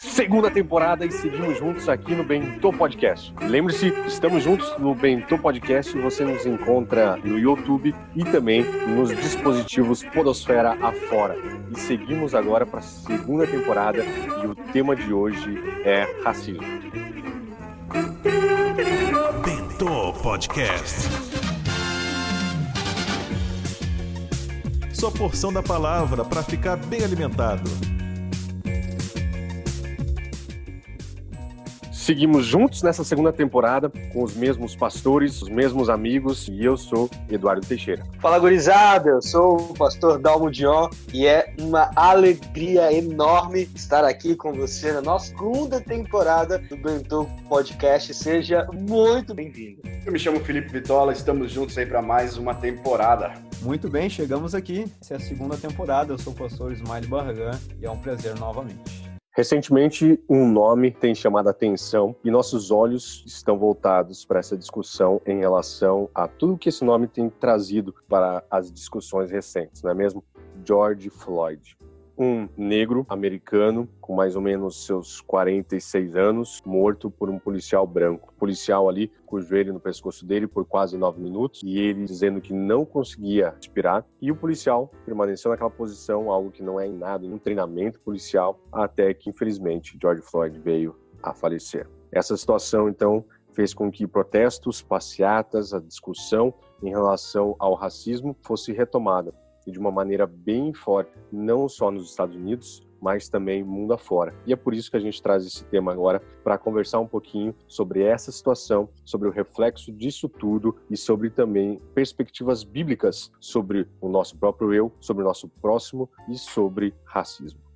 segunda temporada e seguimos juntos aqui no Bentô Podcast. Lembre-se, estamos juntos no Bentô Podcast. Você nos encontra no YouTube e também nos dispositivos Podosfera afora. E seguimos agora para a segunda temporada e o tema de hoje é racismo. Bentô Podcast. Sua porção da palavra para ficar bem alimentado. Seguimos juntos nessa segunda temporada com os mesmos pastores, os mesmos amigos, e eu sou Eduardo Teixeira. Fala, gurizada! Eu sou o pastor Dalmo Dion e é uma alegria enorme estar aqui com você na nossa segunda temporada do Bentô Podcast. Seja muito bem-vindo. Eu me chamo Felipe Vitola, estamos juntos aí para mais uma temporada. Muito bem, chegamos aqui. Essa é a segunda temporada. Eu sou o pastor Ismael Barragan e é um prazer novamente. Recentemente, um nome tem chamado a atenção e nossos olhos estão voltados para essa discussão em relação a tudo que esse nome tem trazido para as discussões recentes, não é mesmo? George Floyd um negro americano com mais ou menos seus 46 anos, morto por um policial branco. policial ali com o joelho no pescoço dele por quase nove minutos e ele dizendo que não conseguia respirar. E o policial permaneceu naquela posição, algo que não é em nada, um treinamento policial, até que infelizmente George Floyd veio a falecer. Essa situação, então, fez com que protestos, passeatas, a discussão em relação ao racismo fosse retomada de uma maneira bem forte, não só nos Estados Unidos, mas também mundo afora. E é por isso que a gente traz esse tema agora para conversar um pouquinho sobre essa situação, sobre o reflexo disso tudo e sobre também perspectivas bíblicas sobre o nosso próprio eu, sobre o nosso próximo e sobre racismo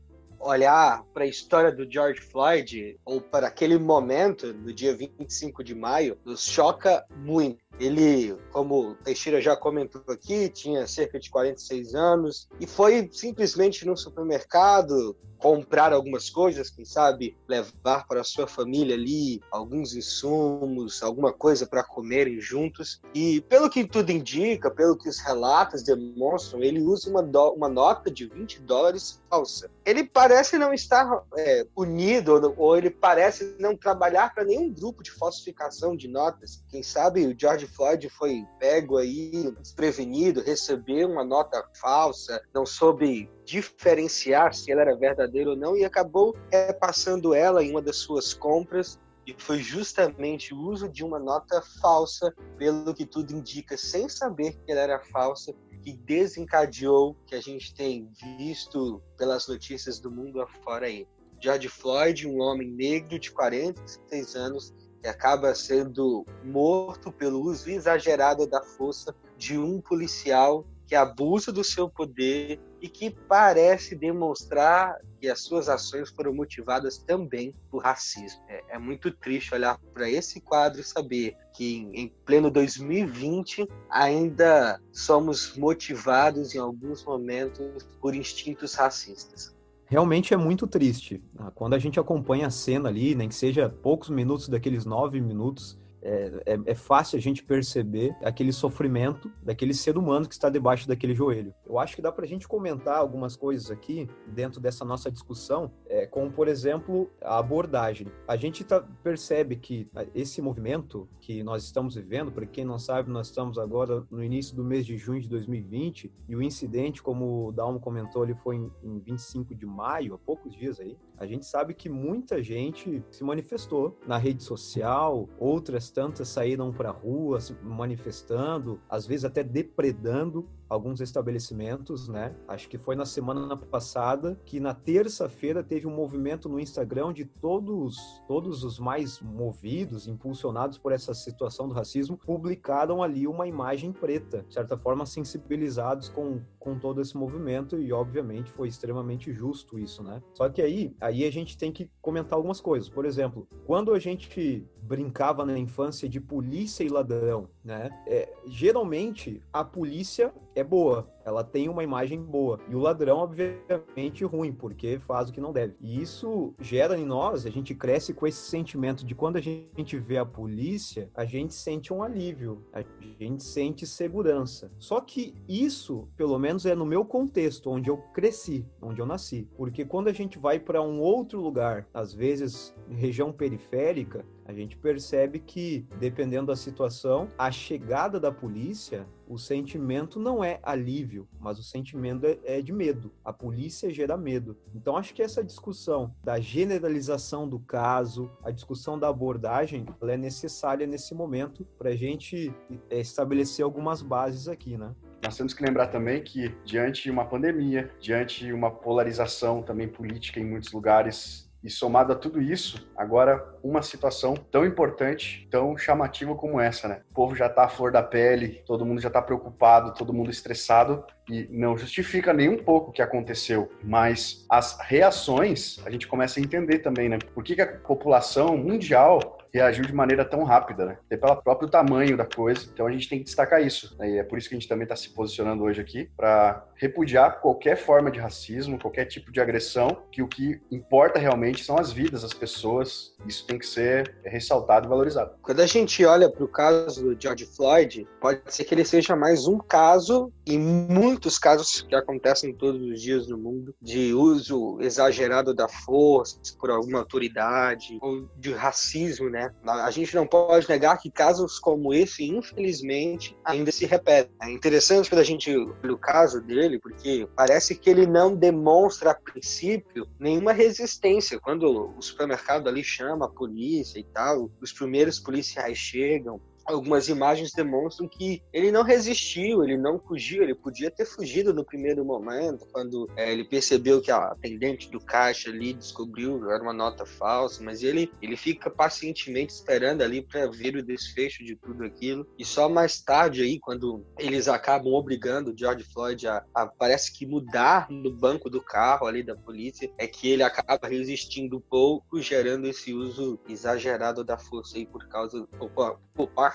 olhar para a história do George Floyd ou para aquele momento, no dia 25 de maio, nos choca muito. Ele, como Teixeira já comentou aqui, tinha cerca de 46 anos e foi simplesmente no supermercado comprar algumas coisas, quem sabe levar para a sua família ali alguns insumos, alguma coisa para comerem juntos. E pelo que tudo indica, pelo que os relatos demonstram, ele usa uma, do, uma nota de 20 dólares falsa. Ele parece não estar é, unido, ou ele parece não trabalhar para nenhum grupo de falsificação de notas. Quem sabe o George Floyd foi pego aí, desprevenido, recebeu uma nota falsa, não soube diferenciar se ela era verdadeira ou não e acabou repassando ela em uma das suas compras e foi justamente o uso de uma nota falsa, pelo que tudo indica, sem saber que ela era falsa, que desencadeou que a gente tem visto pelas notícias do mundo afora aí. George Floyd, um homem negro de 46 anos, que acaba sendo morto pelo uso exagerado da força de um policial que abusa do seu poder e que parece demonstrar que as suas ações foram motivadas também por racismo. É, é muito triste olhar para esse quadro e saber que em pleno 2020 ainda somos motivados em alguns momentos por instintos racistas. Realmente é muito triste. Ah, quando a gente acompanha a cena ali, nem que seja poucos minutos daqueles nove minutos, é, é, é, fácil a gente perceber aquele sofrimento daquele ser humano que está debaixo daquele joelho. Eu acho que dá para a gente comentar algumas coisas aqui dentro dessa nossa discussão, é, como por exemplo a abordagem. A gente tá, percebe que esse movimento que nós estamos vivendo, para quem não sabe, nós estamos agora no início do mês de junho de 2020 e o incidente, como o Dalmo comentou, ele foi em, em 25 de maio, há poucos dias aí. A gente sabe que muita gente se manifestou na rede social, outras tantas saíram para a rua se manifestando, às vezes até depredando alguns estabelecimentos, né? Acho que foi na semana passada que na terça-feira teve um movimento no Instagram de todos todos os mais movidos, impulsionados por essa situação do racismo, publicaram ali uma imagem preta, de certa forma sensibilizados com, com todo esse movimento e obviamente foi extremamente justo isso, né? Só que aí aí a gente tem que comentar algumas coisas. Por exemplo, quando a gente brincava na infância de polícia e ladrão, né? É, geralmente a polícia é boa, ela tem uma imagem boa. E o ladrão, obviamente, ruim, porque faz o que não deve. E isso gera em nós, a gente cresce com esse sentimento de quando a gente vê a polícia, a gente sente um alívio, a gente sente segurança. Só que isso, pelo menos, é no meu contexto, onde eu cresci, onde eu nasci. Porque quando a gente vai para um outro lugar, às vezes região periférica, a gente percebe que, dependendo da situação, a chegada da polícia, o sentimento não é alívio, mas o sentimento é, é de medo. A polícia gera medo. Então, acho que essa discussão da generalização do caso, a discussão da abordagem, ela é necessária nesse momento para a gente é, estabelecer algumas bases aqui, né? Nós temos que lembrar também que, diante de uma pandemia, diante de uma polarização também política em muitos lugares, e somado a tudo isso, agora uma situação tão importante, tão chamativa como essa, né? O povo já tá à flor da pele, todo mundo já tá preocupado, todo mundo estressado e não justifica nem um pouco o que aconteceu, mas as reações a gente começa a entender também, né? Por que, que a população mundial reagiu de maneira tão rápida, né? Até pelo próprio tamanho da coisa. Então a gente tem que destacar isso. Né? E é por isso que a gente também está se posicionando hoje aqui para repudiar qualquer forma de racismo, qualquer tipo de agressão, que o que importa realmente são as vidas das pessoas. Isso tem que ser ressaltado e valorizado. Quando a gente olha para o caso do George Floyd, pode ser que ele seja mais um caso e muitos casos que acontecem todos os dias no mundo de uso exagerado da força por alguma autoridade ou de racismo, né? A gente não pode negar que casos como esse, infelizmente, ainda se repetem. É interessante quando a gente olha o caso dele, porque parece que ele não demonstra, a princípio, nenhuma resistência. Quando o supermercado ali chama a polícia e tal, os primeiros policiais chegam, algumas imagens demonstram que ele não resistiu, ele não fugiu, ele podia ter fugido no primeiro momento, quando é, ele percebeu que a atendente do caixa ali descobriu que era uma nota falsa, mas ele, ele fica pacientemente esperando ali para ver o desfecho de tudo aquilo. E só mais tarde aí, quando eles acabam obrigando o George Floyd a, a parece que mudar no banco do carro ali da polícia, é que ele acaba resistindo um pouco, gerando esse uso exagerado da força aí por causa por,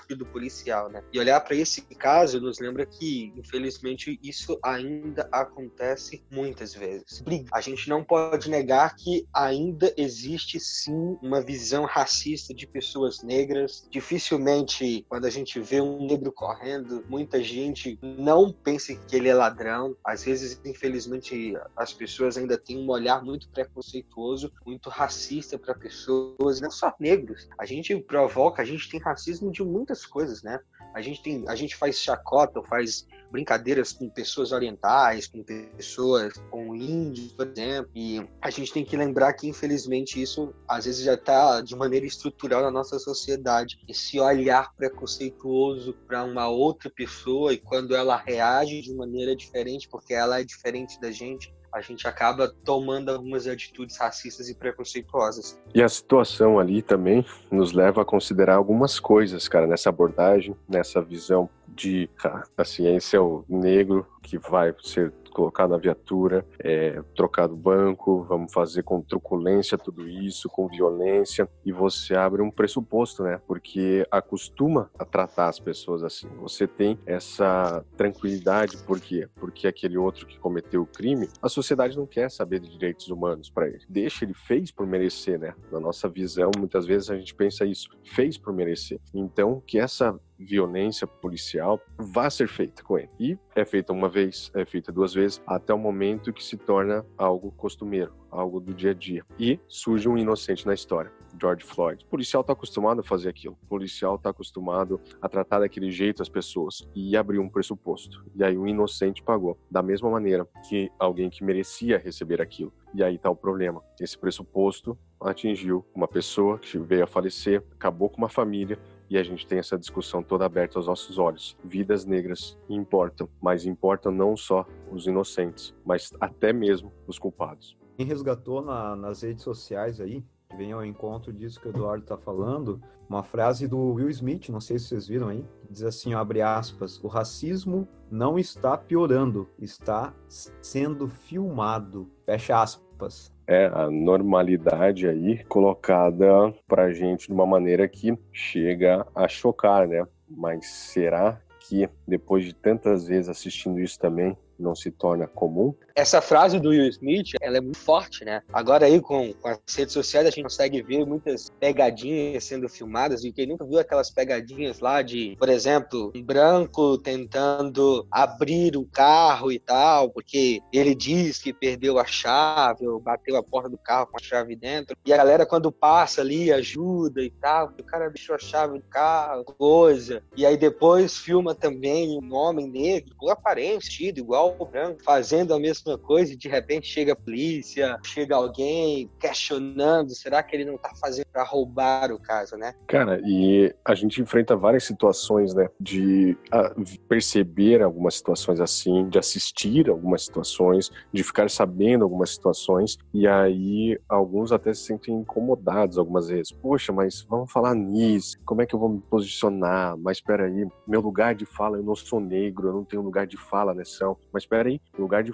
do policial, né? E olhar para esse caso nos lembra que, infelizmente, isso ainda acontece muitas vezes. A gente não pode negar que ainda existe sim uma visão racista de pessoas negras. Dificilmente, quando a gente vê um negro correndo, muita gente não pensa que ele é ladrão. Às vezes, infelizmente, as pessoas ainda têm um olhar muito preconceituoso, muito racista para pessoas, não só negros. A gente provoca, a gente tem racismo de muito muitas coisas, né? A gente tem, a gente faz chacota, faz brincadeiras com pessoas orientais, com pessoas, com índios, por exemplo. E a gente tem que lembrar que, infelizmente, isso às vezes já está de maneira estrutural na nossa sociedade. Esse olhar preconceituoso para uma outra pessoa e quando ela reage de maneira diferente, porque ela é diferente da gente, a gente acaba tomando algumas atitudes racistas e preconceituosas. E a situação ali também nos leva a considerar algumas coisas, cara, nessa abordagem, nessa visão de a ciência é o negro que vai ser colocar na viatura, é, trocar do banco, vamos fazer com truculência tudo isso, com violência, e você abre um pressuposto, né? Porque acostuma a tratar as pessoas assim. Você tem essa tranquilidade, por quê? Porque aquele outro que cometeu o crime, a sociedade não quer saber de direitos humanos para ele. Deixa, ele fez por merecer, né? Na nossa visão, muitas vezes a gente pensa isso, fez por merecer. Então, que essa violência policial vá ser feita com ele. E é feita uma vez, é feita duas vezes, até o momento que se torna algo costumeiro, algo do dia a dia. E surge um inocente na história. George Floyd. O policial está acostumado a fazer aquilo. O policial está acostumado a tratar daquele jeito as pessoas e abriu um pressuposto. E aí o inocente pagou da mesma maneira que alguém que merecia receber aquilo. E aí está o problema. Esse pressuposto atingiu uma pessoa que veio a falecer, acabou com uma família e a gente tem essa discussão toda aberta aos nossos olhos. Vidas negras importam, mas importam não só os inocentes, mas até mesmo os culpados. Quem resgatou na, nas redes sociais aí, que vem ao encontro disso que o Eduardo está falando, uma frase do Will Smith, não sei se vocês viram aí, diz assim, abre aspas, o racismo não está piorando, está sendo filmado, fecha aspas é a normalidade aí colocada para gente de uma maneira que chega a chocar, né? Mas será que depois de tantas vezes assistindo isso também, não se torna comum. Essa frase do Will Smith, ela é muito forte, né? Agora aí com, com as redes sociais a gente consegue ver muitas pegadinhas sendo filmadas e quem nunca viu aquelas pegadinhas lá de, por exemplo, um branco tentando abrir o carro e tal, porque ele diz que perdeu a chave ou bateu a porta do carro com a chave dentro. E a galera quando passa ali ajuda e tal, o cara deixou a chave do carro, coisa. E aí depois filma também um homem negro, com aparência, igual o branco, fazendo a mesma coisa e de repente chega a polícia, chega alguém questionando, será que ele não tá fazendo para roubar o caso, né? Cara, e a gente enfrenta várias situações, né, de ah, perceber algumas situações assim, de assistir algumas situações, de ficar sabendo algumas situações, e aí alguns até se sentem incomodados algumas vezes. Poxa, mas vamos falar nisso, como é que eu vou me posicionar? Mas espera aí, meu lugar de fala, eu não sou negro, eu não tenho lugar de fala nessa mas espera aí, lugar de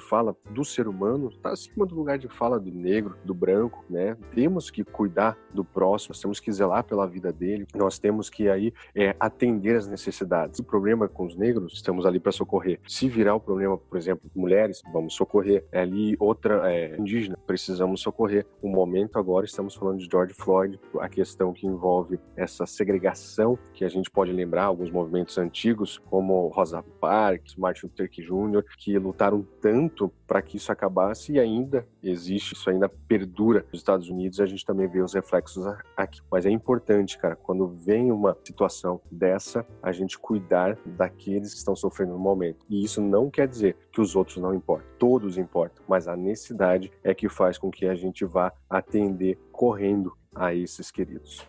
do ser humano está acima do lugar de fala do negro, do branco, né? Temos que cuidar do próximo, nós temos que zelar pela vida dele, nós temos que aí é, atender as necessidades. O problema com os negros, estamos ali para socorrer. Se virar o problema, por exemplo, mulheres, vamos socorrer. É ali outra é, indígena, precisamos socorrer. O momento agora estamos falando de George Floyd, a questão que envolve essa segregação que a gente pode lembrar alguns movimentos antigos, como Rosa Parks, Martin Luther King Jr., que lutaram tanto para que isso acabasse e ainda existe, isso ainda perdura nos Estados Unidos, a gente também vê os reflexos aqui. Mas é importante, cara, quando vem uma situação dessa, a gente cuidar daqueles que estão sofrendo no momento. E isso não quer dizer que os outros não importam, todos importam, mas a necessidade é que faz com que a gente vá atender correndo a esses queridos.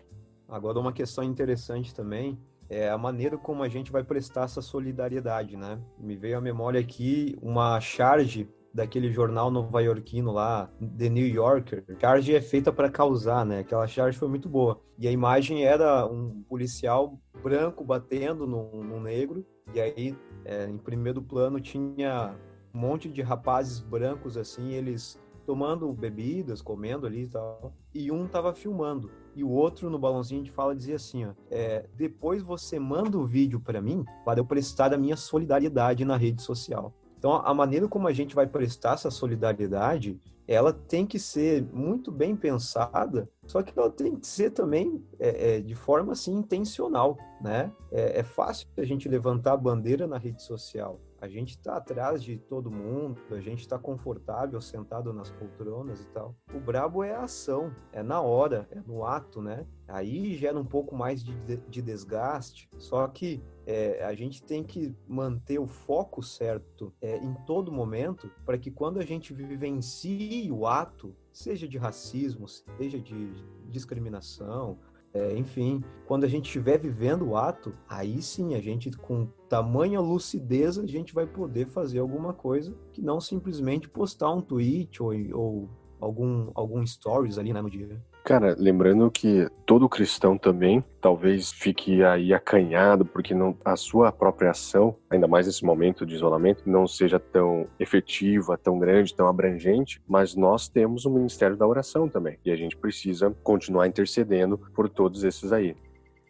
Agora, uma questão interessante também é a maneira como a gente vai prestar essa solidariedade, né? Me veio à memória aqui uma charge daquele jornal nova-iorquino lá, The New Yorker. Charge é feita para causar, né? Aquela charge foi muito boa. E a imagem era um policial branco batendo num, num negro, e aí é, em primeiro plano tinha um monte de rapazes brancos assim, eles tomando bebidas, comendo ali e tal, e um tava filmando. E o outro no balãozinho de fala dizia assim, ó, é, depois você manda o vídeo para mim para eu prestar a minha solidariedade na rede social. Então, a maneira como a gente vai prestar essa solidariedade, ela tem que ser muito bem pensada, só que ela tem que ser também é, é, de forma assim intencional, né? É, é fácil a gente levantar a bandeira na rede social, a gente está atrás de todo mundo, a gente está confortável sentado nas poltronas e tal. O brabo é a ação, é na hora, é no ato, né? Aí gera um pouco mais de, de desgaste, só que é, a gente tem que manter o foco certo é, em todo momento para que quando a gente vivencie o ato, seja de racismo, seja de discriminação, é, enfim, quando a gente estiver vivendo o ato, aí sim a gente, com tamanha lucidez, a gente vai poder fazer alguma coisa que não simplesmente postar um tweet ou, ou algum, algum stories ali né, no dia. Cara, lembrando que todo cristão também talvez fique aí acanhado porque não a sua própria ação, ainda mais nesse momento de isolamento, não seja tão efetiva, tão grande, tão abrangente, mas nós temos o ministério da oração também e a gente precisa continuar intercedendo por todos esses aí.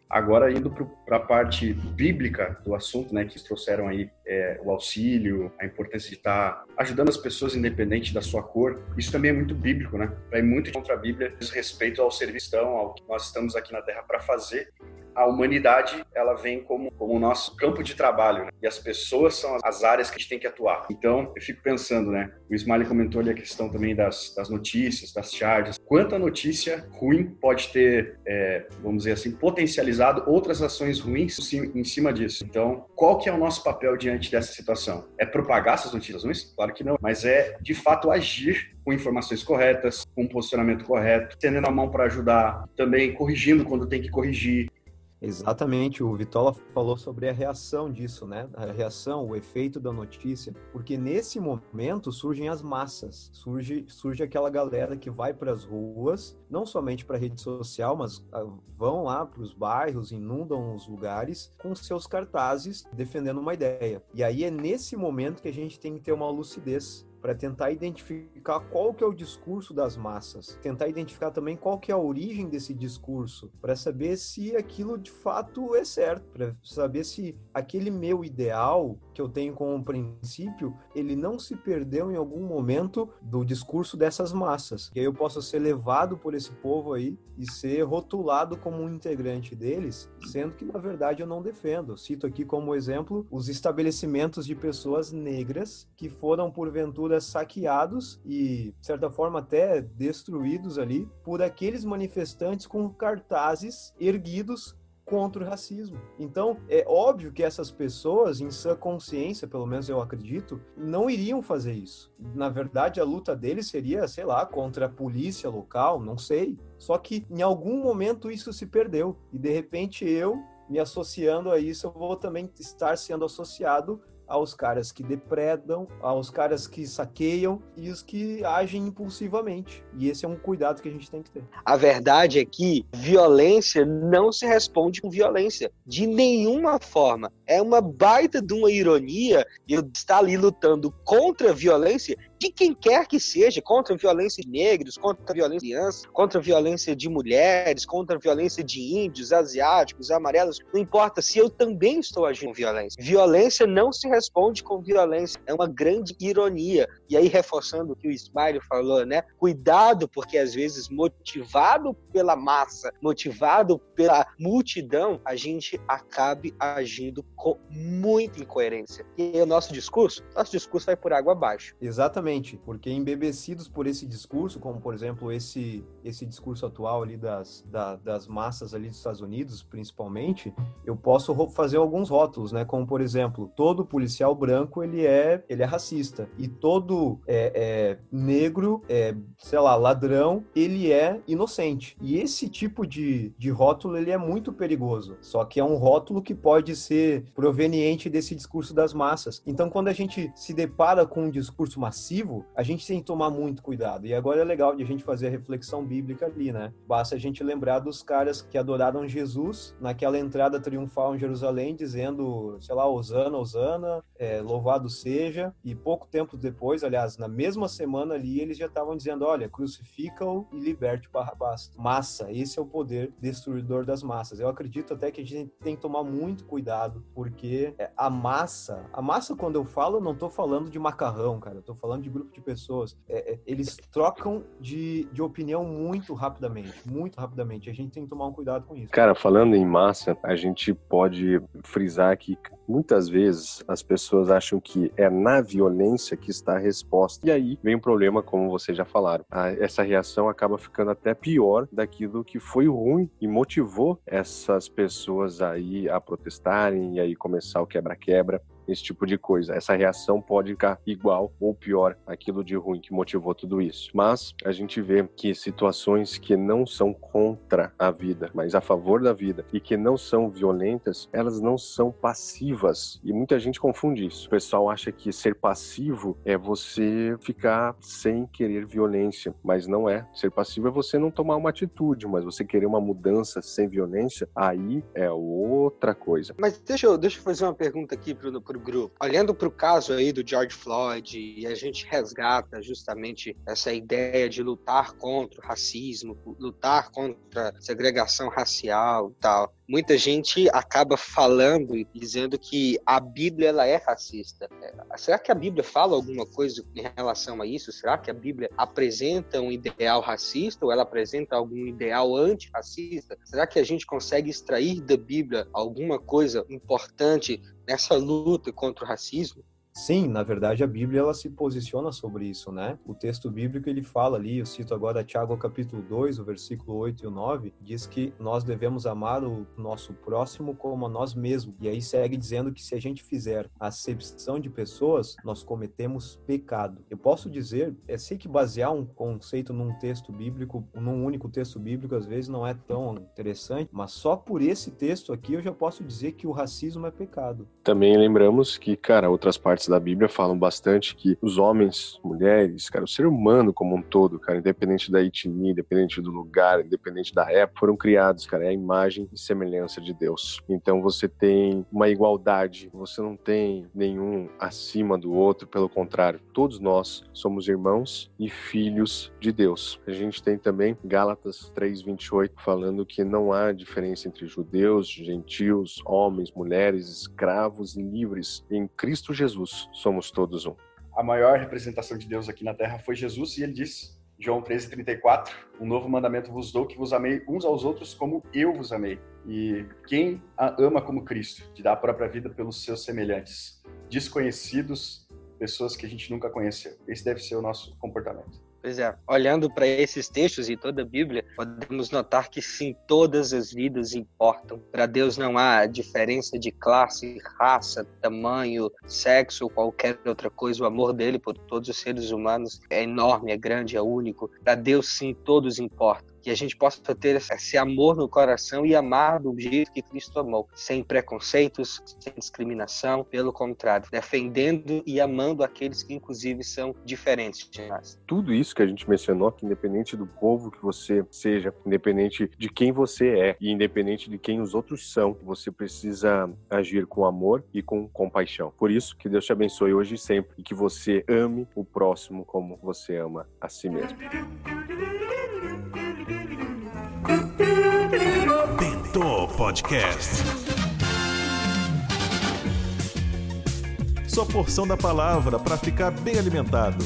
Agora, indo para a parte bíblica do assunto, né, que trouxeram aí é, o auxílio, a importância de estar tá ajudando as pessoas independente da sua cor, isso também é muito bíblico, né? Vai muito contra a Bíblia, diz respeito ao serviço, ao que nós estamos aqui na Terra para fazer a humanidade ela vem como, como o nosso campo de trabalho né? e as pessoas são as áreas que a gente tem que atuar. Então, eu fico pensando, né? O Smiley comentou ali a questão também das, das notícias, das charges. Quanta notícia ruim pode ter, é, vamos dizer assim, potencializado outras ações ruins em cima disso. Então, qual que é o nosso papel diante dessa situação? É propagar essas notícias ruins? Claro que não, mas é de fato agir com informações corretas, com um posicionamento correto, tendendo a mão para ajudar, também corrigindo quando tem que corrigir, Exatamente, o Vitola falou sobre a reação disso, né? A reação, o efeito da notícia, porque nesse momento surgem as massas, surge, surge aquela galera que vai para as ruas, não somente para a rede social, mas ah, vão lá para os bairros, inundam os lugares com seus cartazes defendendo uma ideia. E aí é nesse momento que a gente tem que ter uma lucidez para tentar identificar qual que é o discurso das massas, tentar identificar também qual que é a origem desse discurso, para saber se aquilo de fato é certo, para saber se aquele meu ideal que eu tenho como princípio, ele não se perdeu em algum momento do discurso dessas massas. Que aí eu possa ser levado por esse povo aí e ser rotulado como um integrante deles, sendo que na verdade eu não defendo. Cito aqui como exemplo os estabelecimentos de pessoas negras que foram porventura saqueados e de certa forma até destruídos ali por aqueles manifestantes com cartazes erguidos contra o racismo. Então, é óbvio que essas pessoas, em sua consciência, pelo menos eu acredito, não iriam fazer isso. Na verdade, a luta deles seria, sei lá, contra a polícia local, não sei. Só que em algum momento isso se perdeu. E de repente eu, me associando a isso, eu vou também estar sendo associado aos caras que depredam, aos caras que saqueiam e os que agem impulsivamente. E esse é um cuidado que a gente tem que ter. A verdade é que violência não se responde com violência, de nenhuma forma. É uma baita de uma ironia eu estar ali lutando contra a violência de quem quer que seja, contra a violência de negros, contra a violência de crianças, contra a violência de mulheres, contra a violência de índios, asiáticos, amarelos, não importa se eu também estou agindo com violência. Violência não se responde com violência, é uma grande ironia. E aí, reforçando o que o Smiley falou, né? Cuidado, porque às vezes, motivado pela massa, motivado pela multidão, a gente acabe agindo com muita incoerência. E o nosso discurso, nosso discurso vai por água abaixo. Exatamente porque embebecidos por esse discurso, como por exemplo esse esse discurso atual ali das, da, das massas ali dos Estados Unidos, principalmente, eu posso fazer alguns rótulos, né? Como por exemplo, todo policial branco ele é ele é racista e todo é, é, negro, é, sei lá, ladrão, ele é inocente. E esse tipo de, de rótulo ele é muito perigoso. Só que é um rótulo que pode ser proveniente desse discurso das massas. Então, quando a gente se depara com um discurso massivo a gente tem que tomar muito cuidado. E agora é legal de a gente fazer a reflexão bíblica ali, né? Basta a gente lembrar dos caras que adoraram Jesus naquela entrada triunfal em Jerusalém, dizendo, sei lá, Osana, Osana, é, louvado seja. E pouco tempo depois, aliás, na mesma semana ali, eles já estavam dizendo: olha, crucifica-o e liberte Barrabás. Massa, esse é o poder destruidor das massas. Eu acredito até que a gente tem que tomar muito cuidado, porque é, a massa, a massa, quando eu falo, eu não tô falando de macarrão, cara, eu tô falando de grupo de pessoas, é, é, eles trocam de, de opinião muito rapidamente, muito rapidamente. A gente tem que tomar um cuidado com isso. Cara, falando em massa, a gente pode frisar que muitas vezes as pessoas acham que é na violência que está a resposta. E aí vem um problema, como vocês já falaram. A, essa reação acaba ficando até pior daquilo que foi ruim e motivou essas pessoas aí a protestarem e aí começar o quebra-quebra esse tipo de coisa. Essa reação pode ficar igual ou pior aquilo de ruim que motivou tudo isso. Mas a gente vê que situações que não são contra a vida, mas a favor da vida e que não são violentas, elas não são passivas. E muita gente confunde isso. O pessoal acha que ser passivo é você ficar sem querer violência, mas não é. Ser passivo é você não tomar uma atitude, mas você querer uma mudança sem violência, aí é outra coisa. Mas deixa eu, deixa eu fazer uma pergunta aqui pro, pro grupo. Olhando para o caso aí do George Floyd, e a gente resgata justamente essa ideia de lutar contra o racismo, lutar contra a segregação racial e tal. Muita gente acaba falando e dizendo que a Bíblia ela é racista. É, será que a Bíblia fala alguma coisa em relação a isso? Será que a Bíblia apresenta um ideal racista ou ela apresenta algum ideal antirracista? Será que a gente consegue extrair da Bíblia alguma coisa importante nessa luta contra o racismo? Sim, na verdade a Bíblia ela se posiciona sobre isso, né? O texto bíblico ele fala ali, eu cito agora Tiago capítulo 2, o versículo 8 e o 9, diz que nós devemos amar o nosso próximo como a nós mesmos. E aí segue dizendo que se a gente fizer acepção de pessoas, nós cometemos pecado. Eu posso dizer, eu sei que basear um conceito num texto bíblico, num único texto bíblico, às vezes não é tão interessante, mas só por esse texto aqui eu já posso dizer que o racismo é pecado. Também lembramos que, cara, outras partes da Bíblia falam bastante que os homens, mulheres, cara, o ser humano como um todo, cara, independente da etnia, independente do lugar, independente da época, foram criados, cara, é a imagem e semelhança de Deus. Então você tem uma igualdade, você não tem nenhum acima do outro, pelo contrário, todos nós somos irmãos e filhos de Deus. A gente tem também Gálatas 3:28 falando que não há diferença entre judeus, gentios, homens, mulheres, escravos e livres. Em Cristo Jesus somos todos um. A maior representação de Deus aqui na terra foi Jesus e ele disse João 13:34, um novo mandamento vos dou que vos amei uns aos outros como eu vos amei. E quem ama como Cristo, de dar a própria vida pelos seus semelhantes, desconhecidos, pessoas que a gente nunca conheceu. Esse deve ser o nosso comportamento. Pois é, olhando para esses textos e toda a Bíblia, podemos notar que sim, todas as vidas importam. Para Deus não há diferença de classe, raça, tamanho, sexo ou qualquer outra coisa. O amor dele por todos os seres humanos é enorme, é grande, é único. Para Deus, sim, todos importam que a gente possa ter esse amor no coração e amar do jeito que Cristo amou, sem preconceitos, sem discriminação, pelo contrário, defendendo e amando aqueles que inclusive são diferentes de nós. Tudo isso que a gente mencionou, que independente do povo que você seja, independente de quem você é e independente de quem os outros são, você precisa agir com amor e com compaixão. Por isso, que Deus te abençoe hoje e sempre e que você ame o próximo como você ama a si mesmo. Bentô Podcast. Sua porção da palavra para ficar bem alimentado.